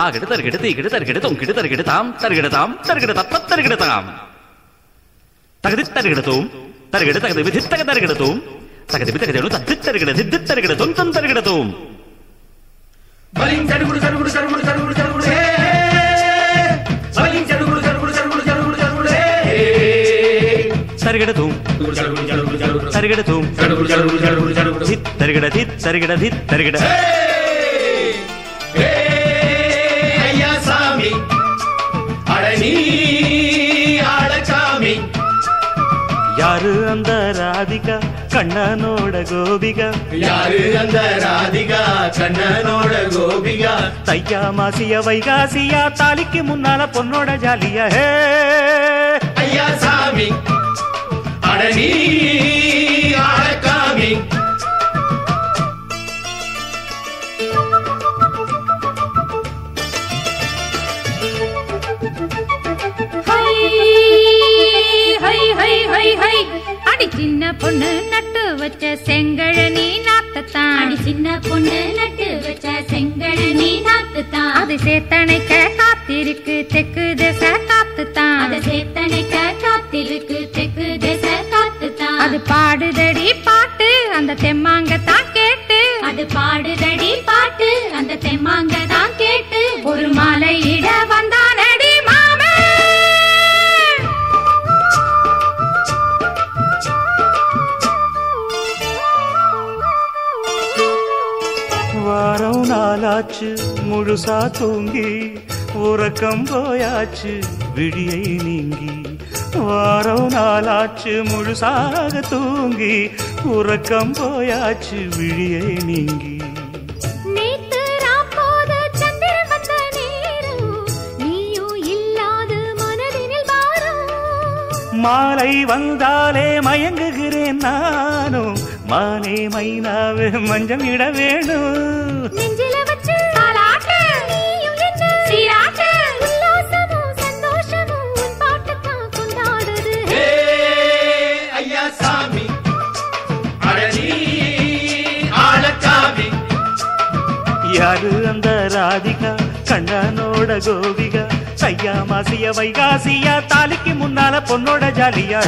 తాగిడ తరిగిడ తీగిడ తరిగిడ తొంకిడ తరిగిడతాం తరిగిడతాం తరిగిడ తప్ప తరిగిడతాం తగది తరిగిడతోం తరిగిడ తగది విధి తగ తరిగిడతోం తగది తగదడు తద్ది తరిగిడ దిద్ది తరిగిడ తొంతం తరిగిడతోం బలించడుగుడు చరుగుడు చరుగుడు చరుగుడు చరుగుడు బలించడుగుడు సరిగడతూ సరిగడతూ సరిగడతీ సరిగడతీ సరిగడతీ அட நீ ஆளச்சாமி யாரு அந்த ராதிகா? கண்ணனோட கோபிகா? யாரு அந்த ராதிகா? கண்ணனோட கோபிகா? தையா மாசிய வைகாசியா தாலிக்கு முன்னால பொண்ணோட ஜாலியா ஹே. ஐயா சாமி. அட நீ ஆளக்காமி அடி சின்ன பொண்ணு நட்டு வச்ச செங்கழனி நாத்தத்தான். அடி சின்ன பொண்ணு நட்டு வச்ச செங்கழனி நாத்துத்தான். அது சேத்தனைக்க காத்திருக்கு தெக்கு திசை காத்துத்தான். அத சேத்தனைக்க காத்திருக்கு தெற்கு திசை காத்துத்தான். அது பாடுதடி பாட்டு அந்த தெம்மாங்கத்தான் கேட்டு. அது பாடுதடி பாட்டு அந்த தெம்மாங்க முழுசா தூங்கி உறக்கம் போயாச்சு விழியை நீங்கி. வாரம் நாளாச்சு முழுசாக தூங்கி உறக்கம் போயாச்சு விழியை நீங்கி. மாலை வந்தாலே மயங்குகிறேன் நானும் மானே மைனாவே மஞ்சம் இட வேணும். கண்ணனோட கோபிகா கையா மாசிய வைகாசியா தாலிக்கு முன்னால பொண்ணோட ஜாலியா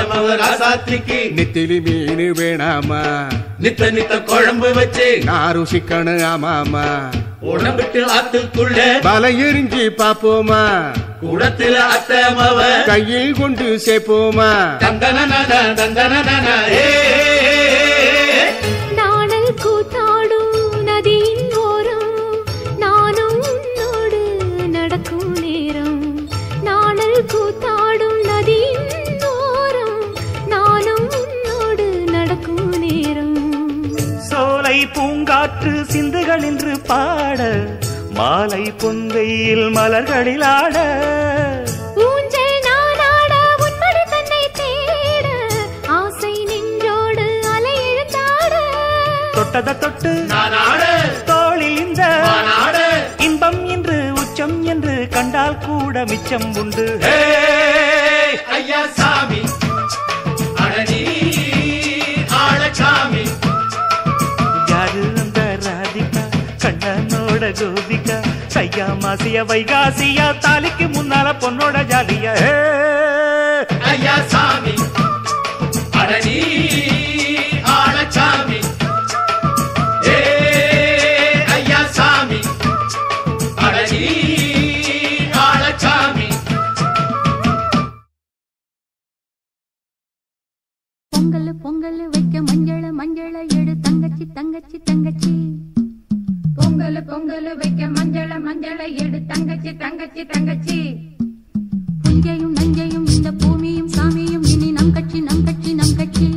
அக்கிரமவ ராசாத்திக்கு நெத்திலி மீன் வேணாமா? நித்த நித்த குழம்பு வச்சு நான் ருசிக்கணும் ஆமாமா? உடம்பிட்டு ஆத்துக்குள்ள பல எரிஞ்சு பாப்போமா கூடத்துல அத்தமவ கையில் கொண்டு சேர்ப்போமா? தந்தன தந்தன ஏ. சிந்துகள் என்று பாட மாலை பொந்தையில் மலர்களில் ஆட. ஊஞ்சல் நானாட உன்மடி தன்னை தேட ஆசை நின்றோடு அலை எழுந்தாட தொட்டத தொட்டு நானாட தோளில் இந்த நானாட இன்பம் என்று உச்சம் என்று கண்டால் கூட மிச்சம் உண்டு. ஹே ஐயா கோபிகா கையா மாசிய வைகாசியா தாலிக்கு முன்னால பொண்ணோட ஜாலியா! ஐயா சாமி நீ ஆளச்சாமி ஐயா சாமி நீ ஆளச்சாமி பொங்கல் பொங்கல் வைக்க மஞ்சள மஞ்சள எடு தங்கச்சி தங்கச்சி தங்கச்சி. பொங்கல் பொங்கல் வைக்க மஞ்சள மஞ்சள எடு. தங்கச்சி தங்கச்சி தங்கச்சி. புஞ்சையும் நஞ்சையும் இந்த பூமியும் சாமியும் இனி நம் கட்சி நம் கட்சி நம் கட்சி.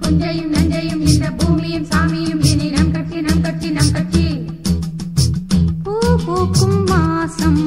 புஞ்சையும் நஞ்சையும் இந்த பூமியும் சாமியும் இனி நம் கட்சி நம் கட்சி நம் கட்சி. பூ பூக்கும் மாசம்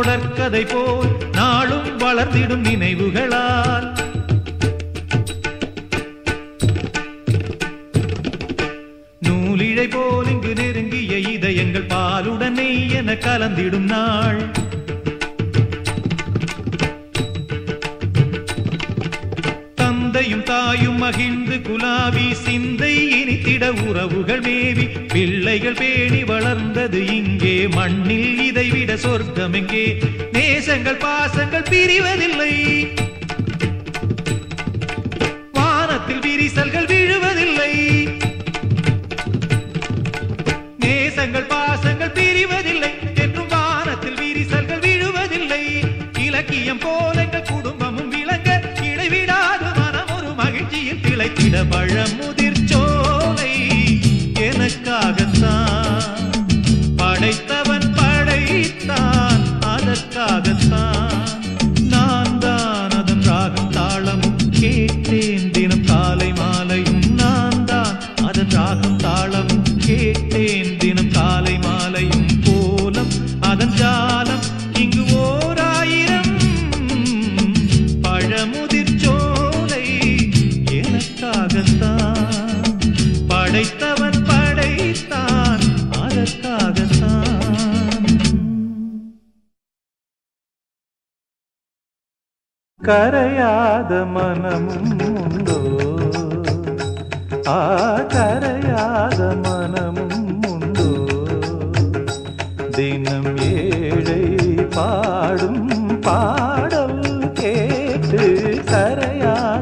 தொடர்கதை போல் நாளும் வளர்ந்திடும் நினைவுகளால். நூலிழை போல் இங்கு நெருங்கிய இதயங்கள் பாலுடனே என கலந்திடும் நாள். தந்தையும் தாயும் மகிழ்ந்து குலாவி சிந்தை இனித்திட உறவுகள் மேவி பிள்ளைகள் பேணி வளர்ந்தது இங்கே. மண்ணில் இதைவிட சொர்க்கம் எங்கே நேசங்கள் பாசங்கள் பிரிவதில்லை. வானத்தில் விரிசல்கள் விழுவதில்லை. நேசங்கள் பாசங்கள் பிரிவதில்லை. என்றும் வானத்தில் விரிசல்கள் விழுவதில்லை. இலக்கியம் போல எங்கள் குடும்பமும் விளங்க இடைவிடாத மனம் ஒரு மகிழ்ச்சியில் திளைத்திட பழமுதிர் கரையாத மனமும் உண்டோ ஆ கரையாத மனமும் உண்டோ தினம் ஏழை பாடும் பாடல் கேட்டு கரையாத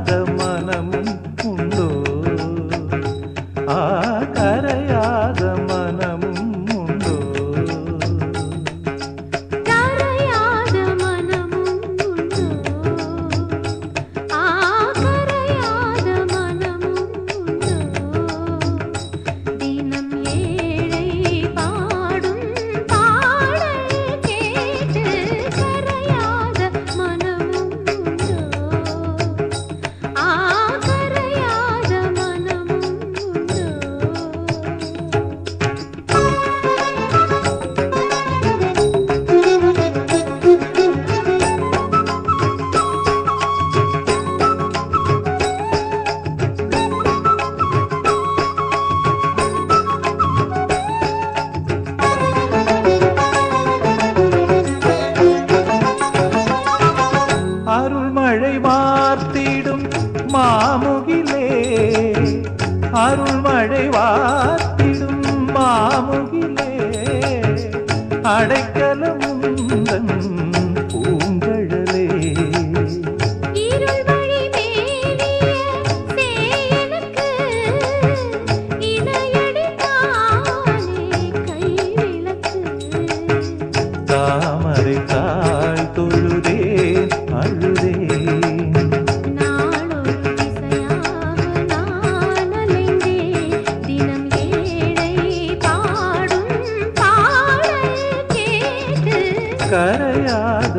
கேட்டு கரையாத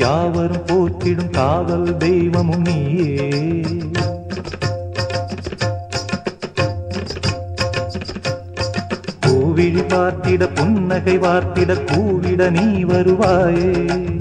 யாவரும் போற்றிடும் காவல் தெய்வமும் நீயே. கோவிழி பார்த்திட புன்னகை வார்த்திட கூவிட நீ வருவாயே.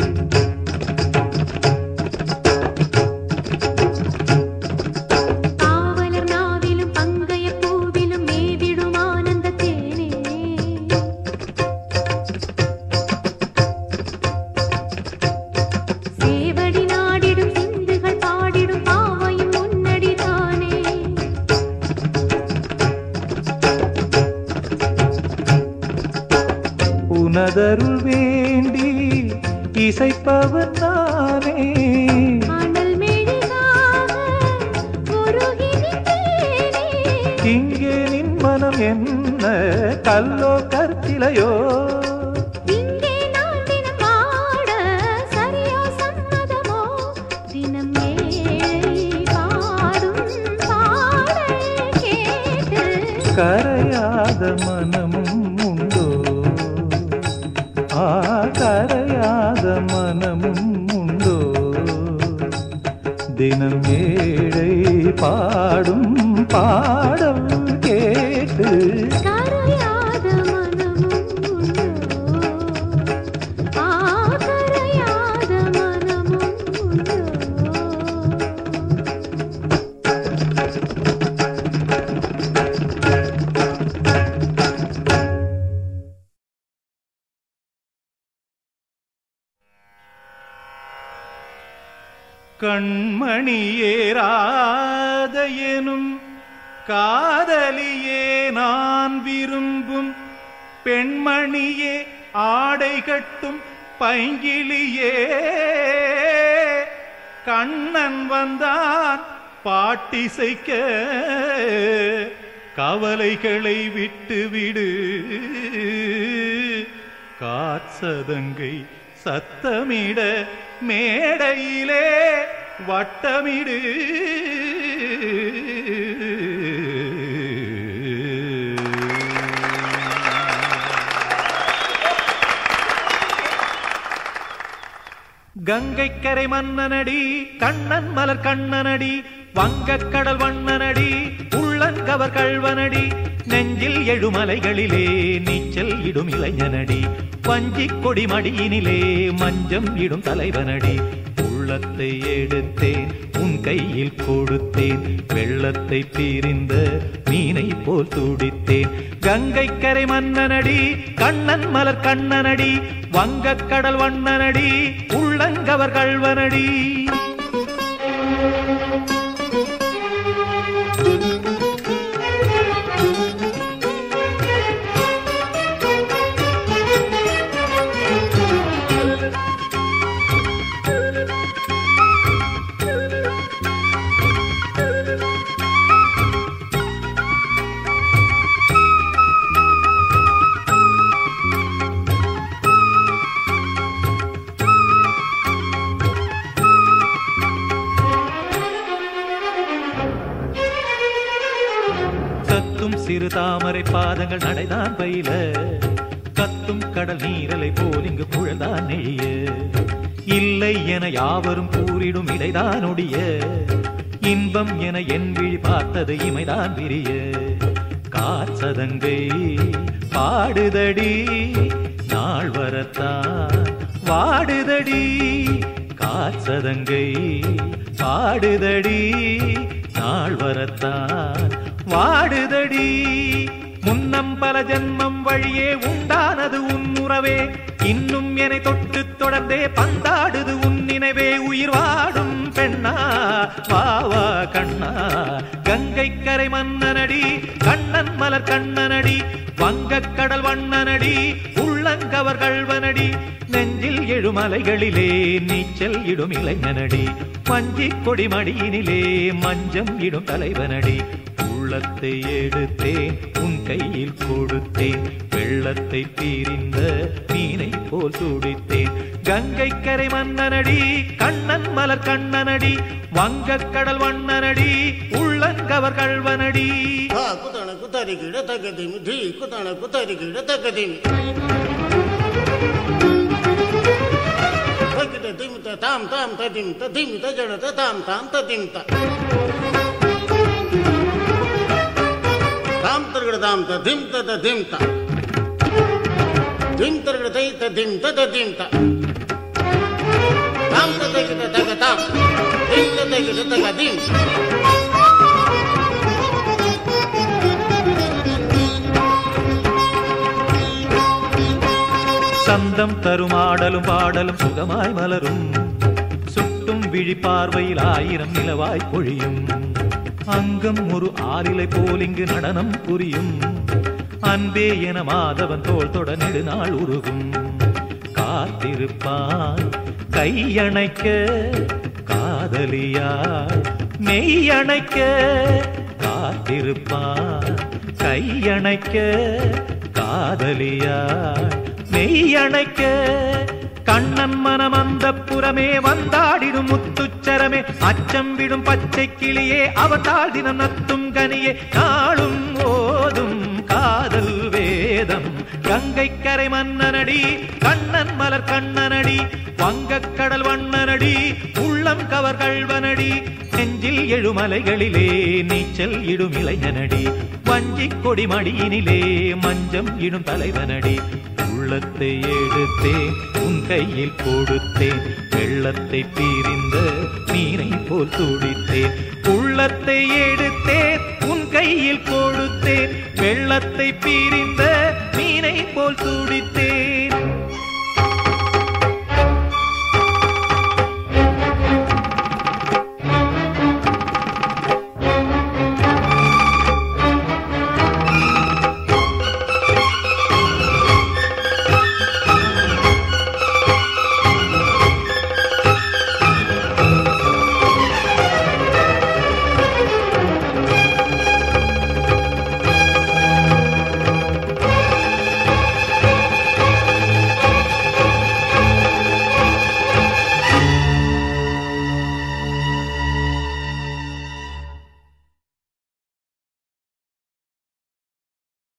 மனதருள் வேண்டி இசைப்பவன் நான். பாடும் பாடல் கேட்டு கரையாத காதலியே நான் விரும்பும் பெண்மணியே ஆடை கட்டும் பைங்கிளியே. கண்ணன் வந்தான் பாட்டிசைக்க கவலைகளை விட்டுவிடு. காட்சதங்கை சத்தமிட மேடையிலே வட்டமிடு. கங்கை கரை மன்னனடி கண்ணன் மலர் கண்ணனடி வங்கக் கடல் வண்ணனடி உள்ளங்கவர் கள்வனடி நெஞ்சில் எழுமலைகளிலே நீச்சல் இடும் இளைஞனடி வஞ்சிக் கொடி மடியினிலே மஞ்சம் இடும் தலைவனடி. உள்ளத்தை எடுத்தேன். உன் கையில் கொடுத்தேன். வெள்ளத்தை பிரிந்த மீனை போல் துடித்தேன். கங்கை கரை மன்னனடி கண்ணன் மலர் கண்ணனடி வங்கக்கடல் வண்ணனடி உள்ளங்கவர் கல்வனடி பாறை பாதங்கள் நடைதான் பயில. கத்தும் கடல் நீரலை போல் இங்கு குழந்தான் நெய்ய. இல்லை என யாவரும் கூறிடும் இடைதான் ஒடிய. இன்பம் என என் விழி பார்த்தது இமைதான் விரிய. காச்சதங்கை பாடுதடி நாள் வரத்தான் வாடுதடி. காற்சதங்கை பாடுதடி நாள் வரத்தான் வாடுதடி. இன்னம் பல ஜென்மம் வழியே உண்டானது உன் உறவே. இன்னும் என்னை தொட்டு தொடர்ந்தே பந்தாடுது உன் நினைவே. உயிர் வாடும் பெண்ணா வாவா கண்ணா. கங்கை கரை மன்னனடி கண்ணன் மலர் கண்ணனடி வங்கக் கடல் வண்ணனடி உள்ளங்கவர் கல்வனடி நெஞ்சில் எழுமலைகளிலே நீச்சல் இடும் இளைஞனடி. வஞ்சிக் கொடி மடியினிலே மஞ்சம் இடும் தலைவனடி. உள்ளத்தை எடுத்தேன் உன் கையில் கொடுத்தேன். வெள்ளத்தை தீரிந்த மீனை போல் துடித்தேன். கங்கை கரை மன்னனடி கண்ணன் மலர் கண்ணனடி வங்கக் கடல் வண்ணனடி உள்ளங்கவர் கல்வனடி குத்தன குத்தரிக்கிட தகதிமி தீ குத்தன குத்தரிக்கிட தகதிமி தகித திமித தாம் தாம் ததிமித திமித ஜடத தாம் தாம் ததிமித தாம் திருகிடதாம் ததிம் ததிம் த. திம் திருகிடதை ததிம் ததிம் த. சந்தம் தரும் ஆடலும் பாடலும் சுகமாய் மலரும். சுட்டும் விழி ஆயிரம் நிலவாய் பொழியும். அங்கம் ஒரு ஆறிலை போல் இங்கு நடனம் புரியும். அன்பே என மாதவன் தோள் தொட நெடுநாள் உருகும். காத்திருப்பான் கையணைக்க காதலியாய் மெய்யணைக்க காத்திருப்பான் கையணைக்க காதலியாய் மெய்யணைக்க கண்ணன் மனம் அந்த புறமே வந்தாடிடும் முத்துச்சரமே. அச்சம் விடும் பச்சை கிளியே அவட்டால் தினம் நத்தும் கனியே. நாளும் ஓதும் காதல் வேதம். கங்கை கரை மன்னனடி கண்ணன் மலர் கண்ணனடி. வங்கக் கடல் வண்ணனடி உள்ளம் கவர் கல்வனடி நெஞ்சில் எழுமலைகளிலே நீச்சல் இடும் இளைஞனடி. வஞ்சிக் கொடி மடியினிலே மஞ்சம் இடும் தலைவனடி. உள்ளத்தை எடுத்தேன் உன் கையில் கொடுத்தேன். வெள்ளத்தை பிரிந்த நீரை போல் துடித்தேன். உள்ளத்தை எடுத்தேன் உன் கையில் கொடுத்தேன். வெள்ளத்தை பிரிந்த நீரை போல் துடித்தேன்.